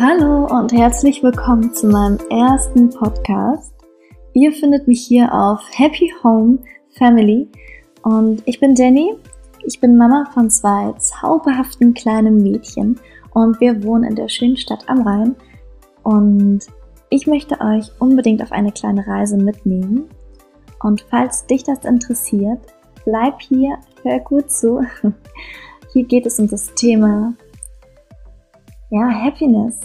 Hallo und herzlich willkommen zu meinem ersten Podcast. Ihr findet mich hier auf Happy Home Family und ich bin Jenny. Ich bin Mama von zwei zauberhaften kleinen Mädchen und wir wohnen in der schönen Stadt am Rhein und ich möchte euch unbedingt auf eine kleine Reise mitnehmen. Und falls dich das interessiert, bleib hier, hör gut zu. Hier geht es um das Thema ja, Happiness,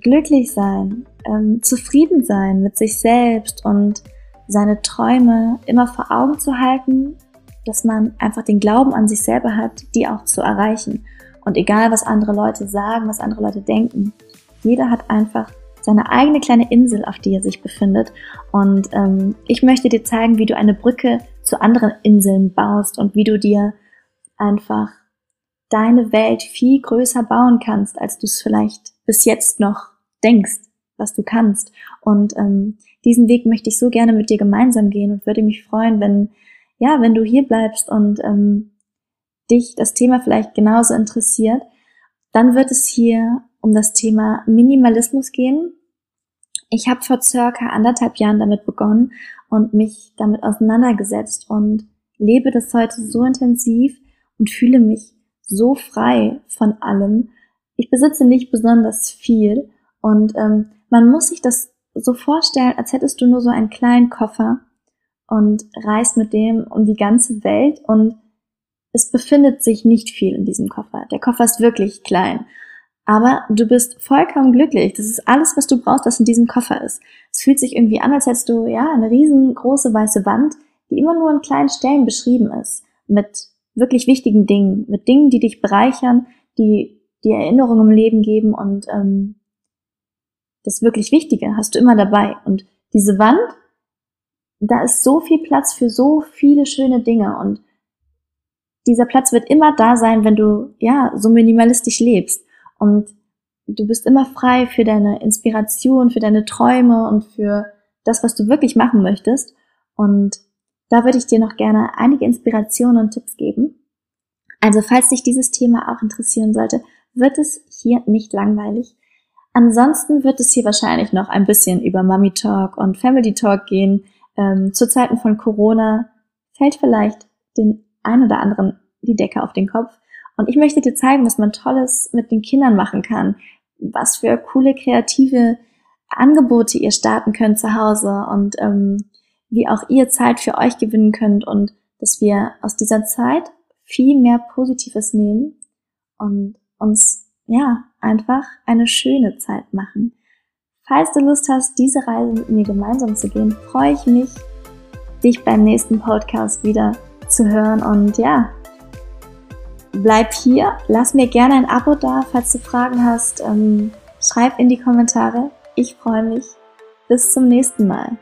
glücklich sein, ähm, zufrieden sein mit sich selbst und seine Träume immer vor Augen zu halten, dass man einfach den Glauben an sich selber hat, die auch zu erreichen. Und egal, was andere Leute sagen, was andere Leute denken, jeder hat einfach seine eigene kleine Insel, auf die er sich befindet. Und ähm, ich möchte dir zeigen, wie du eine Brücke zu anderen Inseln baust und wie du dir einfach deine Welt viel größer bauen kannst, als du es vielleicht bis jetzt noch denkst, was du kannst. Und ähm, diesen Weg möchte ich so gerne mit dir gemeinsam gehen und würde mich freuen, wenn ja, wenn du hier bleibst und ähm, dich das Thema vielleicht genauso interessiert, dann wird es hier um das Thema Minimalismus gehen. Ich habe vor circa anderthalb Jahren damit begonnen und mich damit auseinandergesetzt und lebe das heute so intensiv und fühle mich so frei von allem. Ich besitze nicht besonders viel und ähm, man muss sich das so vorstellen, als hättest du nur so einen kleinen Koffer und reist mit dem um die ganze Welt und es befindet sich nicht viel in diesem Koffer. Der Koffer ist wirklich klein. Aber du bist vollkommen glücklich. Das ist alles, was du brauchst, was in diesem Koffer ist. Es fühlt sich irgendwie an, als hättest du, ja, eine riesengroße weiße Wand, die immer nur in kleinen Stellen beschrieben ist. Mit wirklich wichtigen Dingen, mit Dingen, die dich bereichern, die dir Erinnerungen im Leben geben und ähm, das wirklich Wichtige hast du immer dabei. Und diese Wand, da ist so viel Platz für so viele schöne Dinge und dieser Platz wird immer da sein, wenn du ja so minimalistisch lebst und du bist immer frei für deine Inspiration, für deine Träume und für das, was du wirklich machen möchtest. Und da würde ich dir noch gerne einige Inspirationen und Tipps geben. Also falls dich dieses Thema auch interessieren sollte, wird es hier nicht langweilig. Ansonsten wird es hier wahrscheinlich noch ein bisschen über Mummy Talk und Family Talk gehen. Ähm, zu Zeiten von Corona fällt vielleicht den ein oder anderen die Decke auf den Kopf. Und ich möchte dir zeigen, was man Tolles mit den Kindern machen kann, was für coole kreative Angebote ihr starten könnt zu Hause und ähm, wie auch ihr Zeit für euch gewinnen könnt und dass wir aus dieser Zeit viel mehr Positives nehmen und uns ja einfach eine schöne Zeit machen. Falls du Lust hast, diese Reise mit mir gemeinsam zu gehen, freue ich mich, dich beim nächsten Podcast wieder zu hören und ja, bleib hier, lass mir gerne ein Abo da, falls du Fragen hast, ähm, schreib in die Kommentare. Ich freue mich. Bis zum nächsten Mal.